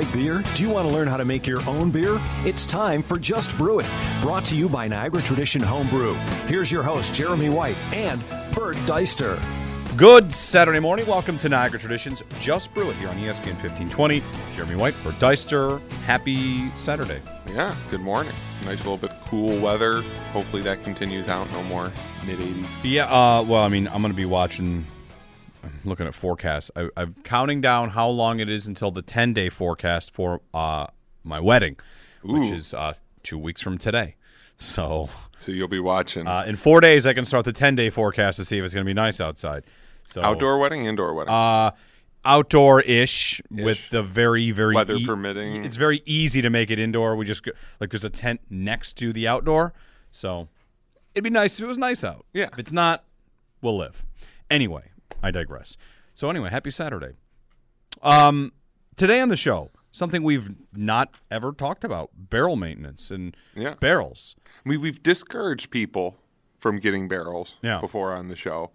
like beer? Do you want to learn how to make your own beer? It's time for Just Brew It, brought to you by Niagara Tradition Homebrew. Here's your host, Jeremy White and Bert Deister. Good Saturday morning. Welcome to Niagara Traditions. Just Brew It here on ESPN 1520. Jeremy White, Bert Deister. Happy Saturday. Yeah, good morning. Nice little bit of cool weather. Hopefully that continues out. No more mid 80s. Yeah, uh, well, I mean, I'm going to be watching, I'm looking at forecasts. I, I'm counting down how long it is until the 10 day forecast for uh, my wedding, which is uh, two weeks from today. So So you'll be watching uh, in four days, I can start the 10 day forecast to see if it's going to be nice outside. So outdoor wedding, indoor wedding. Uh, outdoor ish with the very very Weather ea- permitting. It's very easy to make it indoor. We just go, like there's a tent next to the outdoor, so it'd be nice if it was nice out. Yeah. If it's not, we'll live. Anyway, I digress. So anyway, happy Saturday. Um, today on the show, something we've not ever talked about: barrel maintenance and Yeah. barrels. we, we've discouraged people from getting barrels Yeah. before on the show,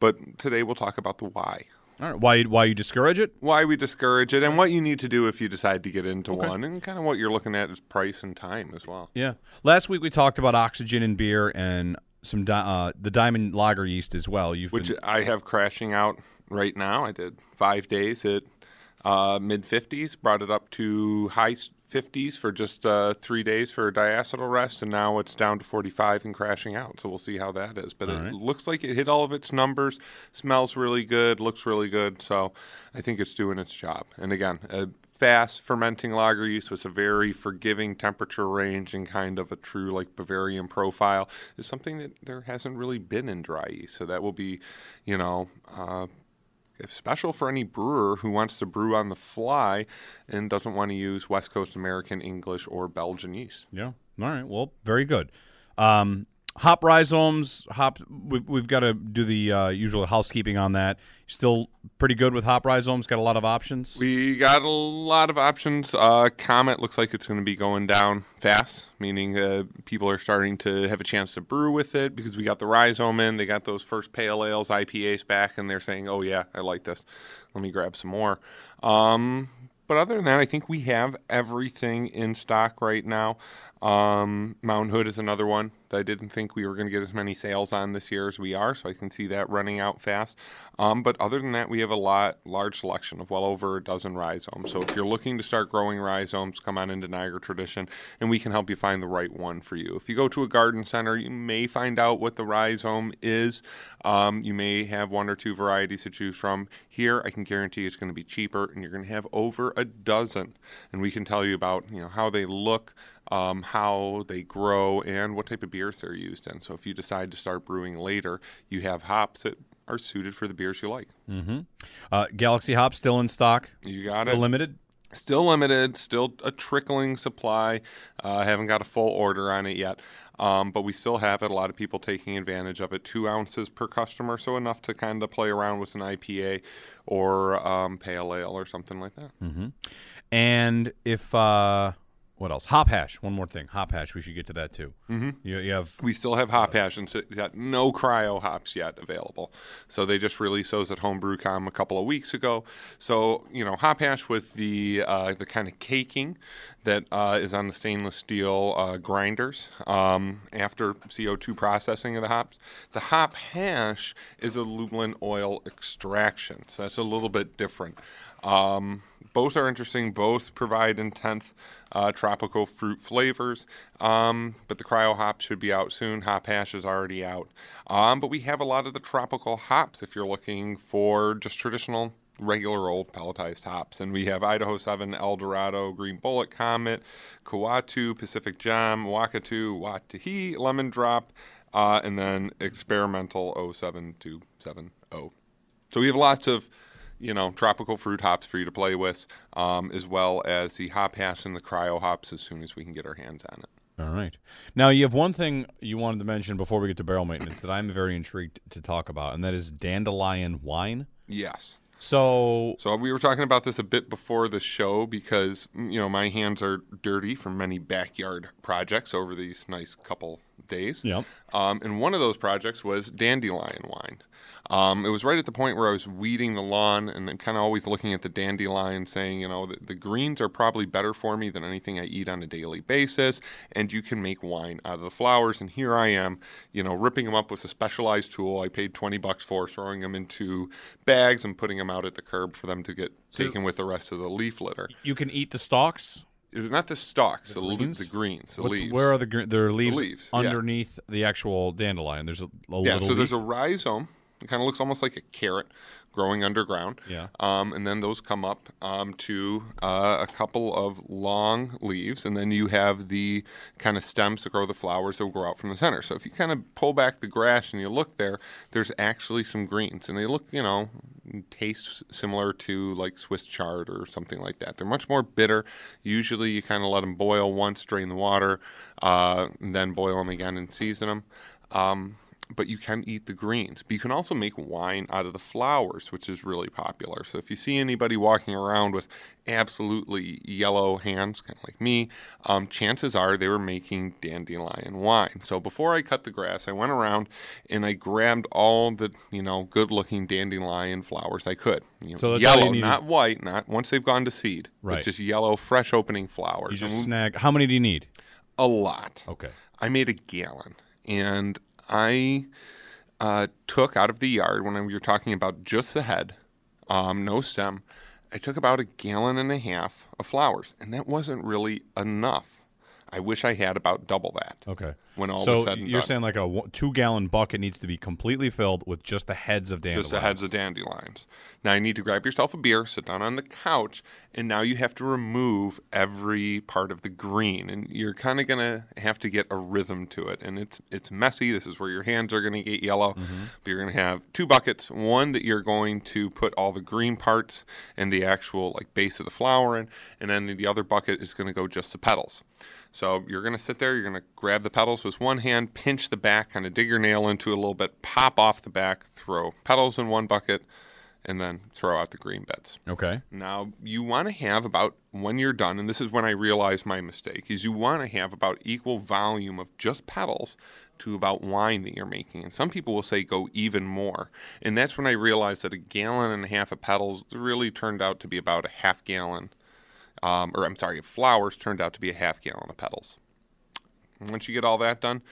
but today we'll talk about the why. All right, why why you discourage it? Why we discourage it and what you need to do if you decide to get into one, and kind of what you're looking at is price and time as well. Yeah. Last week we talked about oxygen in beer and some di- uh, the diamond lager yeast as well. You've which been, I have crashing out right now. I did five days at uh, mid 50s, brought it up to high 50s for just uh, three days for a diacetyl rest, and now it's down to 45 and crashing out. So we'll see how that is. But it right. looks like it hit all of its numbers, smells really good, looks really good. So I think it's doing its job. And again, a fast fermenting lager yeast with a very forgiving temperature range and kind of a true like Bavarian profile is something that there hasn't really been in dry yeast. So that will be, you know, uh, special for any brewer who wants to brew on the fly and doesn't want to use West Coast American, English, or Belgian yeast. yeah. All right. Well, very good. Um, hop rhizomes. Hop. We've, we've got to do the uh, usual housekeeping on that. Still pretty good with hop rhizomes. Got a lot of options. We got a lot of options. Uh, Comet looks like it's going to be going down fast, meaning uh, people are starting to have a chance to brew with it because we got the rhizome in. They got those first pale ales, IPAs back, and they're saying, "Oh yeah, I like this. Let me grab some more." Um, but other than that, I think we have everything in stock right now. Um, Mountain Hood is another one that I didn't think we were going to get as many sales on this year as we are, so I can see that running out fast. Um, but other than that, we have a lot large selection of well over a dozen rhizomes. So if you're looking to start growing rhizomes, come on into Niagara Tradition, and we can help you find the right one for you. If you go to a garden center, you may find out what the rhizome is. Um, you may have one or two varieties to choose from. Here, I can guarantee it's going to be cheaper, and you're going to have over a dozen, and we can tell you about you know how they look um, how they grow, and what type of beers they're used in. So if you decide to start brewing later, you have hops that are suited for the beers you like. Uh, Galaxy hop still in stock. You got still it. limited. Still limited, still a trickling supply. Uh, I haven't got a full order on it yet, um, but we still have it. A lot of people taking advantage of it. Two ounces per customer, so enough to kind of play around with an IPA or um, pale ale or something like that. And if uh, what else? Hop hash. One more thing. Hop hash. We should get to that too. Mm-hmm. You, you have We still have hop hash and so- got no cryo hops yet available. So they just released those at HomebrewCon a couple of weeks ago. So you know, hop hash with the uh, the kind of caking that uh, is on the stainless steel uh, grinders um, after CO2 processing of the hops. The hop hash is a lupulin oil extraction, so that's a little bit different. Um, both are interesting. Both provide intense uh, tropical fruit flavors. Um, but the cryo hops should be out soon. Hop hash is already out. Um, but we have a lot of the tropical hops if you're looking for just traditional regular old pelletized hops. And we have Idaho 7, El Dorado, Green Bullet, Comet, Kohatu, Pacific Jade, Wakatu, Watahi, Lemon Drop, uh, and then Experimental 07270. So we have lots of, you know, tropical fruit hops for you to play with, um, as well as the hop hash and the cryo hops as soon as we can get our hands on it. All right. Now you have one thing you wanted to mention before we get to barrel maintenance that I'm very intrigued to talk about, and that is dandelion wine. Yes. So So we were talking about this a bit before the show because mm, you know my hands are dirty from many backyard projects over these nice couple days. Yep. Um, and one of those projects was dandelion wine. Um, it was right at the point where I was weeding the lawn and kind of always looking at the dandelion, saying, you know, the, the greens are probably better for me than anything I eat on a daily basis, and you can make wine out of the flowers. And here I am, you know, ripping them up with a specialized tool I paid 20 bucks for, throwing them into bags and putting them out at the curb for them to get taken with the rest of the leaf litter. You can eat the stalks. Is not the stalks, the, le- greens? the greens, the What's- leaves. Where are the gre- there are leaves, leaves, yeah. underneath the actual dandelion? There's a, a yeah, so there's a rhizome. It kind of looks almost like a carrot growing underground. Yeah. Um, and then those come up um, to uh, a couple of long leaves, and then you have the kind of stems that grow the flowers that will grow out from the center. So if you kind of pull back the grass and you look there, there's actually some greens, and they look, you know, taste similar to like Swiss chard or something like that. They're much more bitter. Usually, you kind of let them boil once, drain the water, uh, and then boil them again and season them. Um, but you can eat the greens. But you can also make wine out of the flowers, which is really popular. So if you see anybody walking around with absolutely yellow hands, kind of like me, um, chances are they were making dandelion wine. So before I cut the grass, I went around and I grabbed all the you know good-looking dandelion flowers I could. You know, So that's all you yellow, not is- white, not once they've gone to seed, Right. but just yellow, fresh opening flowers. You just And snag. How many do you need? a lot. Okay. I made a gallon, and I uh, took out of the yard when we were talking about just the head, um, no stem. I took about a gallon and a half of flowers, and that wasn't really enough. I wish I had about double that. Okay. When all so was said and you're done. saying like a two gallon bucket needs to be completely filled with just the heads of dandelions. Just the heads of dandelions. Now you need to grab yourself a beer, sit down on the couch, and now you have to remove every part of the green, and you're kind of gonna have to get a rhythm to it. And it's it's messy. This is where your hands are gonna get yellow. Mm-hmm. But you're gonna have two buckets. One that you're going to put all the green parts and the actual like base of the flower in, and then the other bucket is gonna go just the petals. So you're going to sit there, you're going to grab the petals with one hand, pinch the back, kind of dig your nail into it a little bit, pop off the back, throw petals in one bucket, and then throw out the green bits. Okay. Now, you want to have about, when you're done, and this is when I realized my mistake, is you want to have about equal volume of just petals to about wine that you're making. And some people will say go even more. And that's when I realized that a gallon and a half of petals really turned out to be about a half gallon um, or I'm sorry, flowers turned out to be a half gallon of petals. Once you get all that done,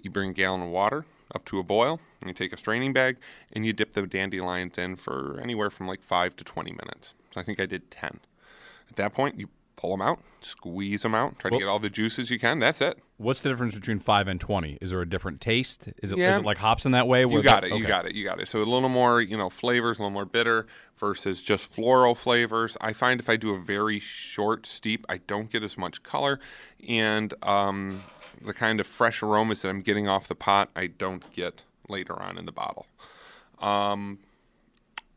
you bring a gallon of water up to a boil, and you take a straining bag, and you dip the dandelions in for anywhere from like 5 to 20 minutes. So I think I did 10. At that point, you pull them out, squeeze them out, try Well- to get all the juices you can. That's it. What's the difference between five and twenty? Is there a different taste? Is it, is Yeah. it like hops in that way? You got it. You got it. You got it. So a little more, you know, flavors, a little more bitter versus just floral flavors. I find if I do a very short steep, I don't get as much color, and um, the kind of fresh aromas that I'm getting off the pot, I don't get later on in the bottle. Um,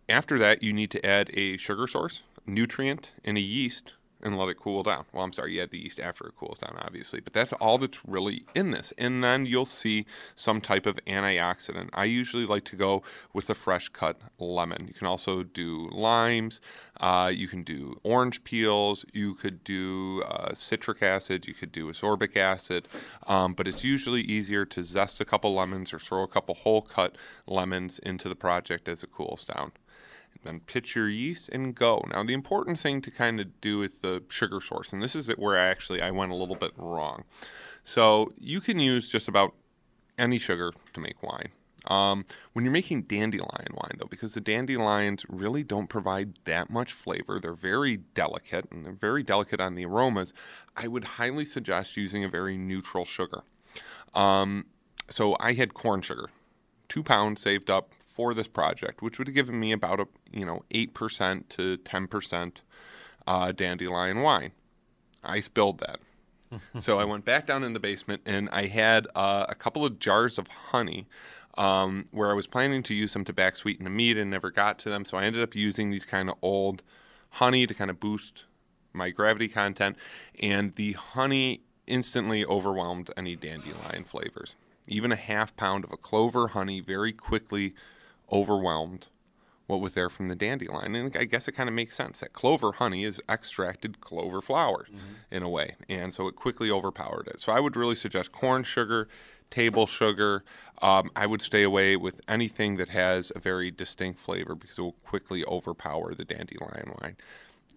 after that, you need to add a sugar source, nutrient, and a yeast and let it cool down. Well, I'm sorry, you add the yeast after it cools down, obviously, but that's all that's really in this. And then you'll see some type of antioxidant. I usually like to go with a fresh cut lemon. You can also do limes, uh, you can do orange peels, you could do uh, citric acid, you could do ascorbic acid, um, but it's usually easier to zest a couple lemons or throw a couple whole cut lemons into the project as it cools down then pitch your yeast and go. Now, the important thing to kind of do with the sugar source, and this is where I actually I went a little bit wrong. So you can use just about any sugar to make wine. Um, when you're making dandelion wine, though, because the dandelions really don't provide that much flavor, they're very delicate and they're very delicate on the aromas. I would highly suggest using a very neutral sugar. Um, so I had corn sugar, two pounds saved up for this project, which would have given me about a you know eight percent to ten percent uh, dandelion wine. I spilled that, so I went back down in the basement and I had uh, a couple of jars of honey. Um, where I was planning to use them to back sweeten the meat and never got to them, so I ended up using these kind of old honey to kind of boost my gravity content, and the honey instantly overwhelmed any dandelion flavors. Even a half pound of a clover honey very quickly overwhelmed what was there from the dandelion. And I guess it kind of makes sense that clover honey is extracted clover flowers in a way. And so it quickly overpowered it. So I would really suggest corn sugar, table sugar. Um, I would stay away with anything that has a very distinct flavor because it will quickly overpower the dandelion wine.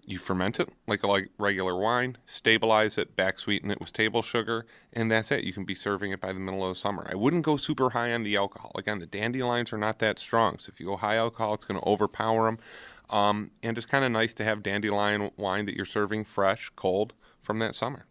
You ferment it like a like regular wine, stabilize it, back sweeten it with table sugar, and that's it. You can be serving it by the middle of the summer. I wouldn't go super high on the alcohol. Again, the dandelions are not that strong, so if you go high alcohol, it's going to overpower them. Um, and it's kind of nice to have dandelion wine that you're serving fresh, cold from that summer.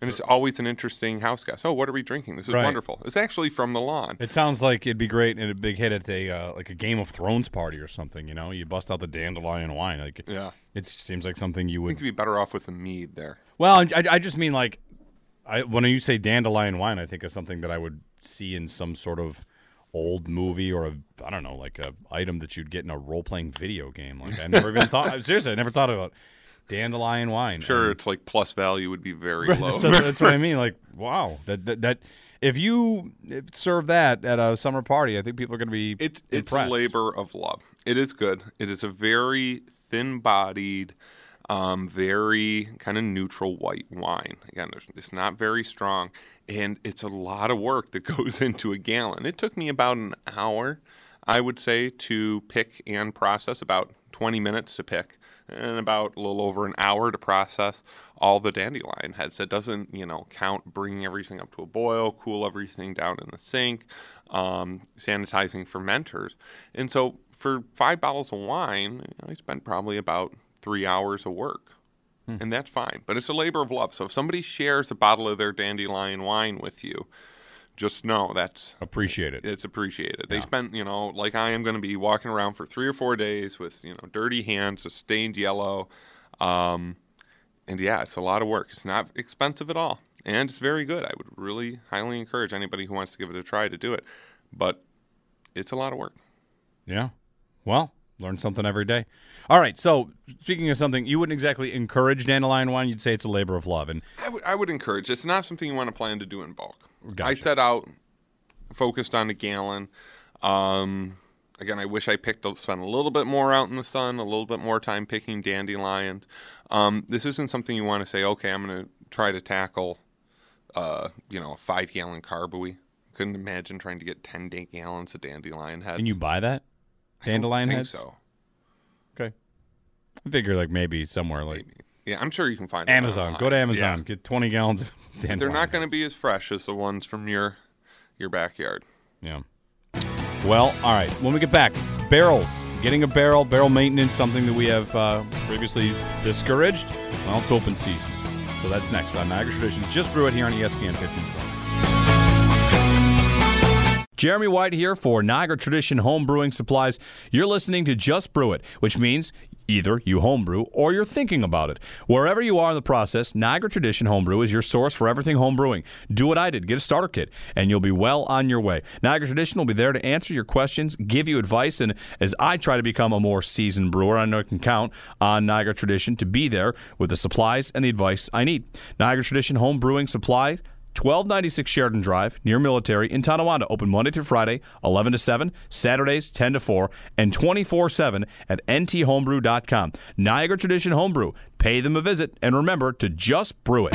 And it's always an interesting house guest. Oh, what are we drinking? This is Right. wonderful. It's actually from the lawn. It sounds like it'd be great and a big hit at a uh, like a Game of Thrones party or something. You know, you bust out the dandelion wine. Like, Yeah. it seems like something you I would. think you'd be better off with the mead there. Well, I, I just mean like, I when you say dandelion wine, I think of something that I would see in some sort of old movie or a I don't know, like a item that you'd get in a role playing video game. Like I never even thought. Seriously, I never thought about dandelion wine. Sure, And- it's like plus value would be very low. so that's what I mean. Like, wow, that that, that if you serve that at a summer party, I think people are going to be It's it's a labor of love. It is good. It is a very thin-bodied, um, very kind of neutral white wine. Again, there's, it's not very strong, and it's a lot of work that goes into a gallon. It took me about an hour, I would say, to pick and process. About 20 minutes to pick, and about a little over an hour to process all the dandelion heads. That doesn't, you know, count bringing everything up to a boil, cool everything down in the sink, um, sanitizing fermenters. And so for five bottles of wine, I spent probably about three hours of work. And that's fine. But it's a labor of love. So if somebody shares a bottle of their dandelion wine with you, just know that's Appreciate it. it's appreciated. They spent, you know, like I am going to be walking around for three or four days with, you know, dirty hands, a stained yellow. Um, and yeah, it's a lot of work. It's not expensive at all. And it's very good. I would really highly encourage anybody who wants to give it a try to do it. But it's a lot of work. Yeah. Well, learn something every day. All right. So, speaking of something, you wouldn't exactly encourage dandelion wine. You'd say it's a labor of love. And I would, I would encourage. It's not something you want to plan to do in bulk. I Gotcha. set out focused on a gallon. Um, again, I wish I picked up, spent a little bit more out in the sun, a little bit more time picking dandelions. Um, this isn't something you want to say. Okay, I'm going to try to tackle, uh, you know, a five gallon carboy. Couldn't imagine trying to get ten gallons of dandelion heads. can you buy that I dandelion think heads? So Okay. I figure like maybe somewhere like maybe. Yeah, I'm sure you can find Amazon. Go to. Amazon. Yeah. Get twenty gallons. Of dandelion They're not going to be as fresh as the ones from your your backyard. Yeah. Well, all right. When we get back, barrels. Getting a barrel, barrel maintenance, something that we have uh, previously discouraged. Well, it's open season. So that's next on Niagara Traditions. Just brew it here on ESPN 1520. Jeremy White here for Niagara Tradition Home Brewing Supplies. You're listening to Just Brew It, which means either you homebrew or you're thinking about it. Wherever you are in the process, Niagara Tradition Homebrew is your source for everything home brewing. Do what I did, get a starter kit, and you'll be well on your way. Niagara Tradition will be there to answer your questions, give you advice, and as I try to become a more seasoned brewer, I know I can count on Niagara Tradition to be there with the supplies and the advice I need. Niagara Tradition Home Brewing Supply 1296 Sheridan Drive, near Military, in Tonawanda. Open Monday through Friday, 11 to 7, Saturdays, 10 to 4, and 24 7 at nthomebrew.com. Niagara Tradition Homebrew. Pay them a visit, and remember to just brew it.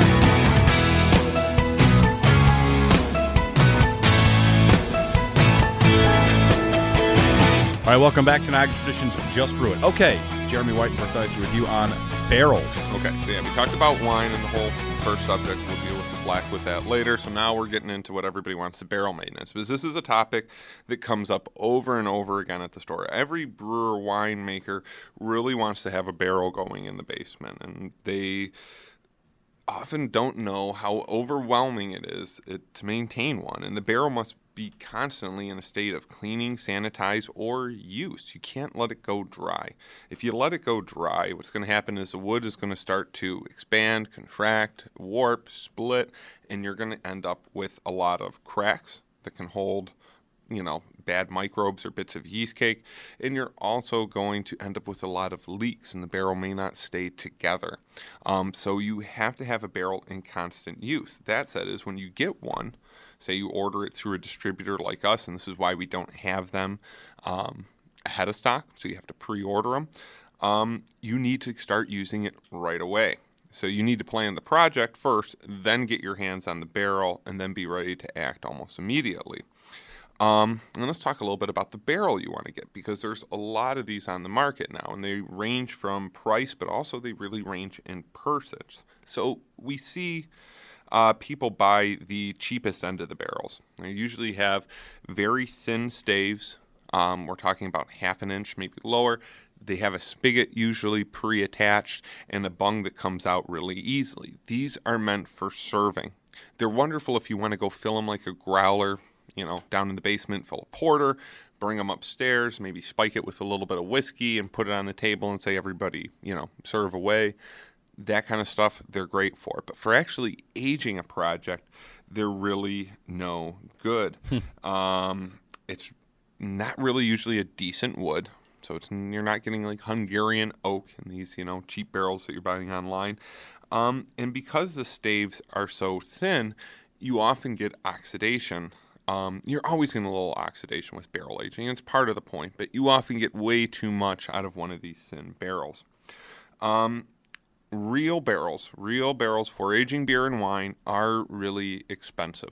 All right, welcome back to Niagara Traditions Just Brew It. Okay, Jeremy White and Bert Dykes with you on barrels. Okay, so yeah, we talked about wine and the whole first subject. We'll deal with the flack with that later. So now we're getting into what everybody wants the barrel maintenance because this is a topic that comes up over and over again at the store. Every brewer, winemaker really wants to have a barrel going in the basement, and they often don't know how overwhelming it is it, to maintain one. And the barrel must be constantly in a state of cleaning, sanitize, or use. You can't let it go dry. If you let it go dry, what's going to happen is the wood is going to start to expand, contract, warp, split, and you're going to end up with a lot of cracks that can hold you know, bad microbes or bits of yeast cake, and you're also going to end up with a lot of leaks, and the barrel may not stay together. Um, so you have to have a barrel in constant use. That said, is when you get one, say you order it through a distributor like us, and this is why we don't have them um, ahead of stock, so you have to pre-order them. Um, you need to start using it right away. So you need to plan the project first, then get your hands on the barrel, and then be ready to act almost immediately. Um, and let's talk a little bit about the barrel you want to get because there's a lot of these on the market now, and they range from price, but also they really range in purchase. So we see uh, people buy the cheapest end of the barrels. They usually have very thin staves. Um, we're talking about half an inch, maybe lower. They have a spigot usually pre attached and a bung that comes out really easily. These are meant for serving. They're wonderful if you want to go fill them like a growler, you know, down in the basement, fill a porter, bring them upstairs, maybe spike it with a little bit of whiskey and put it on the table and say, everybody, you know, serve away. That kind of stuff, they're great for. But for actually aging a project, they're really no good. um, it's not really usually a decent wood. So it's you're not getting like Hungarian oak in these you know cheap barrels that you're buying online, um, and because the staves are so thin, you often get oxidation. Um, you're always getting a little oxidation with barrel aging. It's part of the point, but you often get way too much out of one of these thin barrels. Um, real barrels, real barrels for aging beer and wine are really expensive.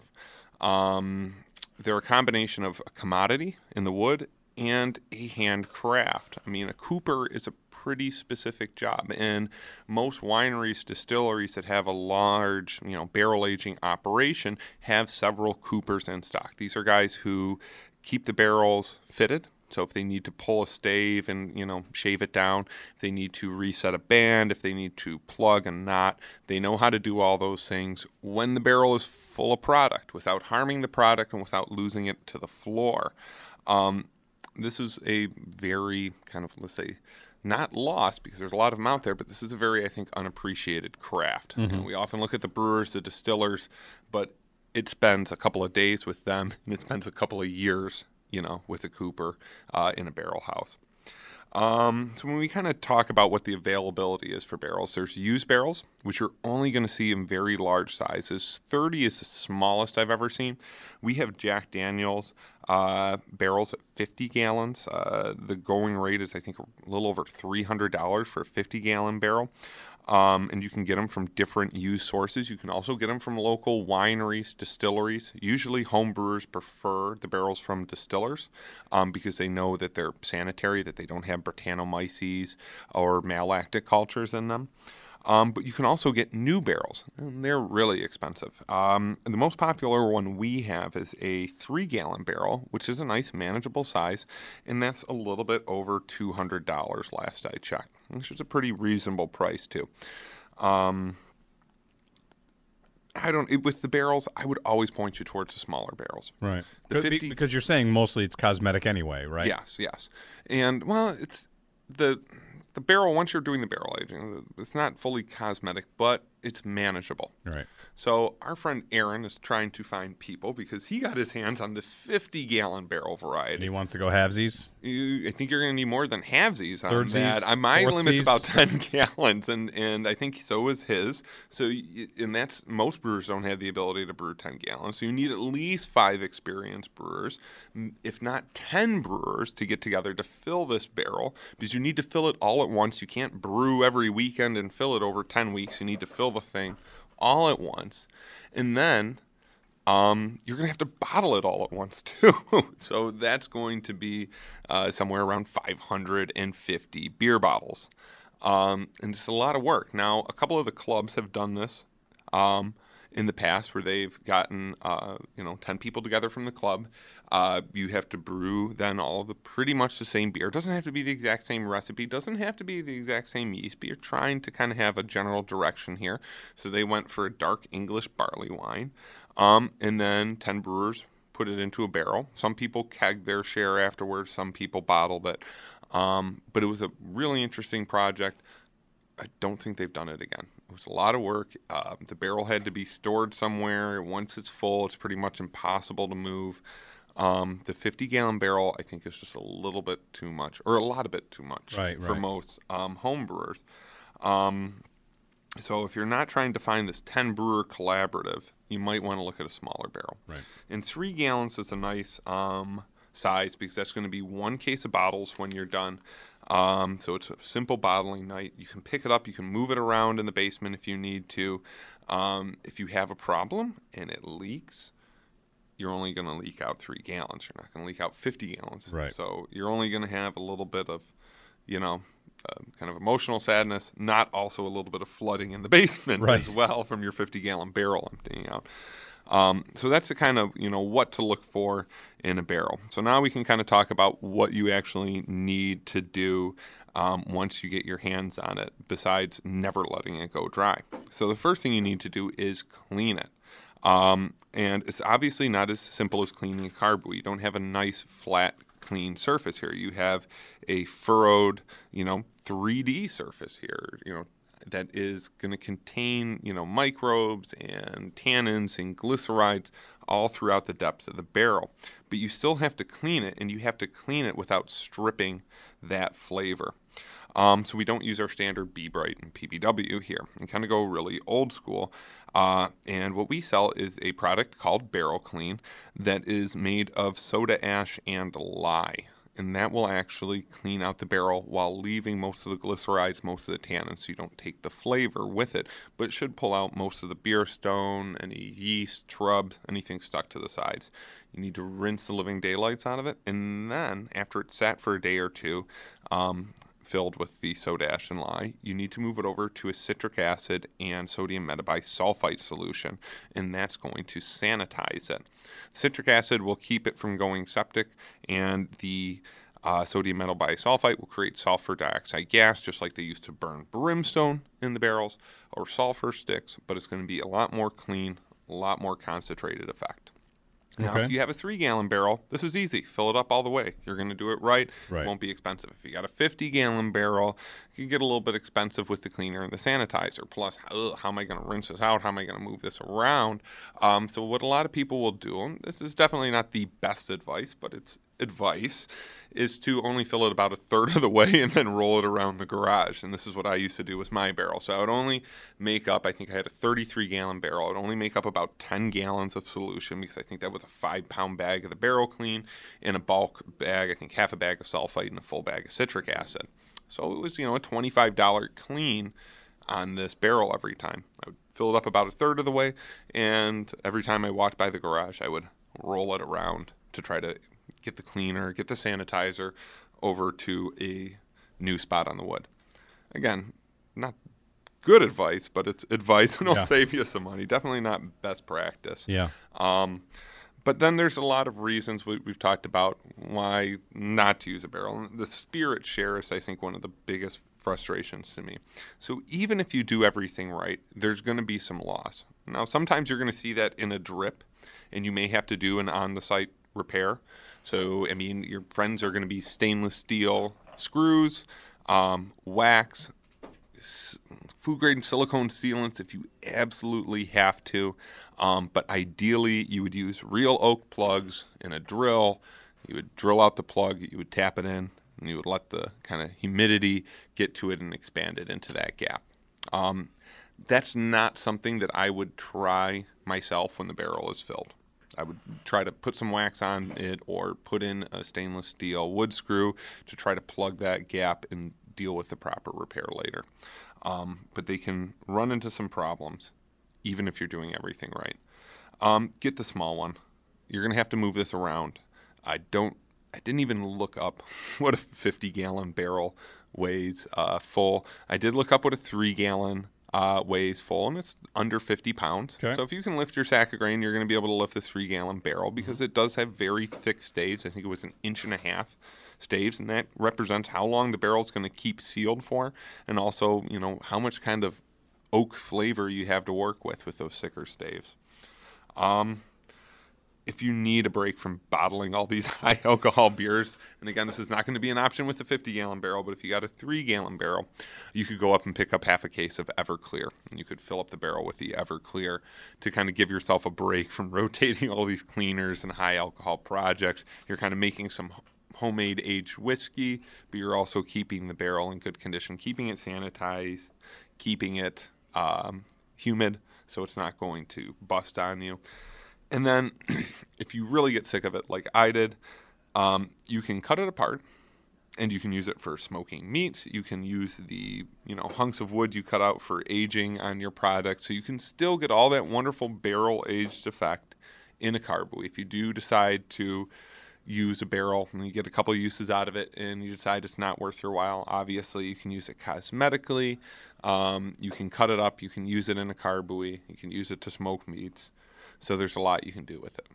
Um, they're a combination of a commodity in the wood and a handcraft. I mean, a cooper is a pretty specific job, and most wineries, distilleries that have a large, you know, barrel aging operation have several coopers in stock. These are guys who keep the barrels fitted. So if they need to pull a stave and you know shave it down, if they need to reset a band, if they need to plug a knot, they know how to do all those things when the barrel is full of product without harming the product and without losing it to the floor. Um, this is a very kind of let's say not lost because there's a lot of them out there, but this is a very I think unappreciated craft. Mm-hmm. Know, we often look at the brewers, the distillers, but it spends a couple of days with them and it spends a couple of years, you know, with a cooper uh, in a barrel house. Um, so when we kind of talk about what the availability is for barrels, there's used barrels, which you're only going to see in very large sizes. 30 is the smallest I've ever seen. We have Jack Daniels uh, barrels at 50 gallons. Uh, the going rate is, I think, a little over $300 for a 50 gallon barrel. Um, and you can get them from different used sources. You can also get them from local wineries, distilleries. Usually, home brewers prefer the barrels from distillers um, because they know that they're sanitary, that they don't have Brettanomyces or malolactic cultures in them. Um, but you can also get new barrels, and they're really expensive. Um, the most popular one we have is a three gallon barrel, which is a nice, manageable size, and that's a little bit over $200 last I checked, which is a pretty reasonable price, too. Um, I don't with the barrels. I would always point you towards the smaller barrels. Right. The 50, because you're saying mostly it's cosmetic anyway, right? Yes, yes. And well, it's the the barrel once you're doing the barrel aging, it's not fully cosmetic, but it's manageable. Right. So our friend Aaron is trying to find people because he got his hands on the 50 gallon barrel variety. And he wants to go halvesies. You, I think you're going to need more than halvesies on Thirdsies, that. My limit's about 10 gallons, and and I think so is his. So and that's most brewers don't have the ability to brew 10 gallons. So you need at least five experienced brewers, if not 10 brewers, to get together to fill this barrel because you need to fill it all at once. You can't brew every weekend and fill it over 10 weeks. You need to fill the thing all at once, and then um, you're going to have to bottle it all at once too. so that's going to be uh, somewhere around 550 beer bottles, um, and it's a lot of work. Now, a couple of the clubs have done this. Um, in the past where they've gotten uh, you know 10 people together from the club uh, you have to brew then all the pretty much the same beer. It doesn't have to be the exact same recipe. Doesn't have to be the exact same yeast but you're trying to kind of have a general direction here. So they went for a dark english barley wine um, and then 10 brewers put it into a barrel. Some people kegged their share afterwards. Some people bottled it. Um, but it was a really interesting project. I don't think they've done it again. It was a lot of work. Uh, the barrel had to be stored somewhere. Once it's full, it's pretty much impossible to move. Um, the 50 gallon barrel, I think, is just a little bit too much, or a lot of bit too much right, for right. most um, home brewers. Um, so if you're not trying to find this 10 brewer collaborative, you might want to look at a smaller barrel. Right. And three gallons is a nice um, size because that's going to be one case of bottles when you're done. Um, so it's a simple bottling night. You can pick it up, you can move it around in the basement if you need to. Um, if you have a problem and it leaks, you're only going to leak out three gallons. You're not going to leak out 50 gallons. Right. So you're only going to have a little bit of, you know, uh, kind of emotional sadness, not also a little bit of flooding in the basement Right. as well from your 50 gallon barrel emptying out. Um, so that's the kind of you know what to look for in a barrel. So now we can kind of talk about what you actually need to do um, once you get your hands on it, besides never letting it go dry. So the first thing you need to do is clean it. Um, and it's obviously not as simple as cleaning a carboy. You don't have a nice flat clean surface here. You have a furrowed, you know, 3D surface here, you know, that is going to contain, you know, microbes and tannins and glycerides all throughout the depth of the barrel. But you still have to clean it, and you have to clean it without stripping that flavor. Um, so we don't use our standard B-Brite and PBW here, and kind of go really old school. Uh, and what we sell is a product called Barrel Clean that is made of soda ash and lye and that will actually clean out the barrel while leaving most of the glycerides, most of the tannins, so you don't take the flavor with it. But it should pull out most of the beer stone, any yeast, shrubs, anything stuck to the sides. You need to rinse the living daylights out of it, and then after it's sat for a day or two, um, filled with the soda ash and lye, you need to move it over to a citric acid and sodium metabisulfite solution, and that's going to sanitize it. Citric acid will keep it from going septic, and the uh, sodium metabisulfite will create sulfur dioxide gas, just like they used to burn brimstone in the barrels or sulfur sticks, but it's going to be a lot more clean, a lot more concentrated effect. Now, Okay. if you have a three gallon barrel, this is easy. Fill it up all the way. You're going to do it right. Right. It won't be expensive. If you got a 50 gallon barrel, it can get a little bit expensive with the cleaner and the sanitizer. Plus, ugh, how am I going to rinse this out? How am I going to move this around? Um, so, what a lot of people will do, and this is definitely not the best advice, but it's advice, is to only fill it about a third of the way and then roll it around the garage. And this is what I used to do with my barrel. So I would only make up, I think I had a 33 gallon barrel. I would only make up about 10 gallons of solution because I think that was a five pound bag of the barrel clean and a bulk bag, I think half a bag of sulfite and a full bag of citric acid. So it was, you know, a $25 clean on this barrel every time. I would fill it up about a third of the way, and every time I walked by the garage, I would roll it around to try to get the cleaner, get the sanitizer over to a new spot on the wood. Again, not good advice, but it's advice and it'll Yeah. save you some money. Definitely not best practice. Yeah. Um, but then there's a lot of reasons we, we've talked about why not to use a barrel. The spirit share is, I think, one of the biggest frustrations to me. So even if you do everything right, there's going to be some loss. Now, sometimes you're going to see that in a drip, and you may have to do an on the site repair. So, I mean, your friends are going to be stainless steel screws, um, wax, food grade silicone sealants if you absolutely have to. Um, but ideally, you would use real oak plugs in a drill. You would drill out the plug, you would tap it in, and you would let the kind of humidity get to it and expand it into that gap. Um, that's not something that I would try myself when the barrel is filled. I would try to put some wax on it or put in a stainless steel wood screw to try to plug that gap and deal with the proper repair later. Um, but they can run into some problems even if you're doing everything right. Um, get the small one. You're going to have to move this around. I don't. I didn't even look up what a 50 gallon barrel weighs uh, full. I did look up what a three gallon uh, weighs full, and it's under 50 pounds. Okay. So if you can lift your sack of grain, you're going to be able to lift this three gallon barrel because it does have very thick staves. I think it was an inch and a half staves, and that represents how long the barrel is going to keep sealed for, and also you know how much kind of oak flavor you have to work with with those thicker staves. Um, if you need a break from bottling all these high alcohol beers, and again, this is not going to be an option with a 50 gallon barrel, but if you got a three gallon barrel, you could go up and pick up half a case of Everclear, and you could fill up the barrel with the Everclear to kind of give yourself a break from rotating all these cleaners and high alcohol projects. You're kind of making some homemade aged whiskey, but you're also keeping the barrel in good condition, keeping it sanitized, keeping it um, humid so it's not going to bust on you. And then, if you really get sick of it, like I did, um, you can cut it apart and you can use it for smoking meats. You can use the you know hunks of wood you cut out for aging on your product, so you can still get all that wonderful barrel aged effect in a carboy. If you do decide to use a barrel and you get a couple uses out of it and you decide it's not worth your while, obviously you can use it cosmetically. Um, you can cut it up. You can use it in a carboy. You can use it to smoke meats. So there's a lot you can do with it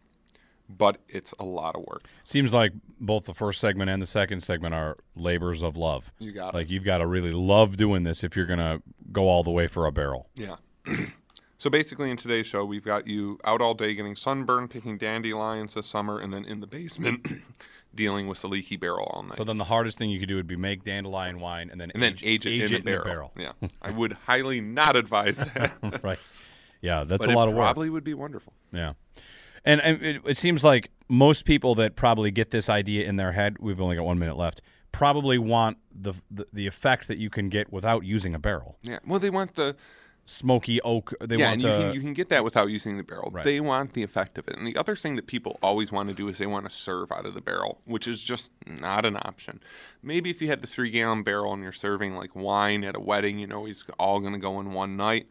but it's a lot of work. Seems like both the first segment and the second segment are labors of love. You got like it. you've got to really love doing this if you're going to go all the way for a barrel. Yeah. so basically, in today's show, we've got you out all day getting sunburn, picking dandelions this summer, and then in the basement dealing with a leaky barrel all night. So then the hardest thing you could do would be make dandelion wine and then and age, then age it, age in, it a barrel. in a barrel. Yeah, I would highly not advise that. right. Yeah, that's but a lot of work. probably would be wonderful. Yeah. And, and it, it seems like most people that probably get this idea in their head, we've only got one minute left, probably want the, the, the effect that you can get without using a barrel. Yeah. Well, they want the Smoky oak. They yeah, want and the. you can you can get that without using the barrel. Right. They want the effect of it. And the other thing that people always want to do is they want to serve out of the barrel, which is just not an option. Maybe if you had the three gallon barrel and you're serving like wine at a wedding, you know, it's all going to go in one night.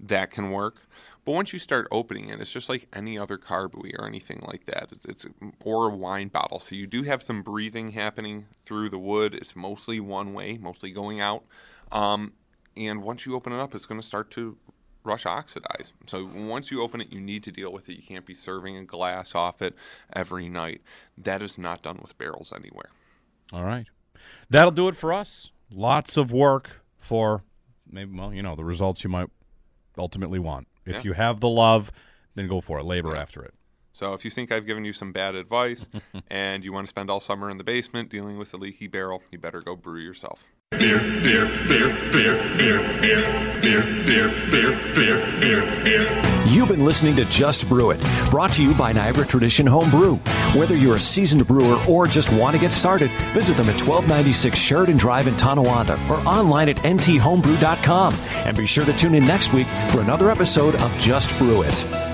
That can work. But once you start opening it, it's just like any other carboy or anything like that. It's, or a wine bottle. So you do have some breathing happening through the wood. It's mostly one way, mostly going out. Um, and once you open it up, it's going to start to rush oxidize. So once you open it, you need to deal with it. You can't be serving a glass off it every night. That is not done with barrels anywhere. All right. That'll do it for us. Lots of work for maybe, well, you know, the results you might ultimately want. If Yeah. you have the love, then go for it. Labor after it. So if you think I've given you some bad advice and you want to spend all summer in the basement dealing with a leaky barrel, you better go brew yourself. Beer, beer, beer, beer, beer, beer, beer, beer, beer, beer, beer, beer. You've been listening to Just Brew It, brought to you by Niagara Tradition Home Brew. Whether you're a seasoned brewer or just want to get started, visit them at 1296 Sheridan Drive in Tonawanda or online at nthomebrew.com. And be sure to tune in next week for another episode of Just Brew It.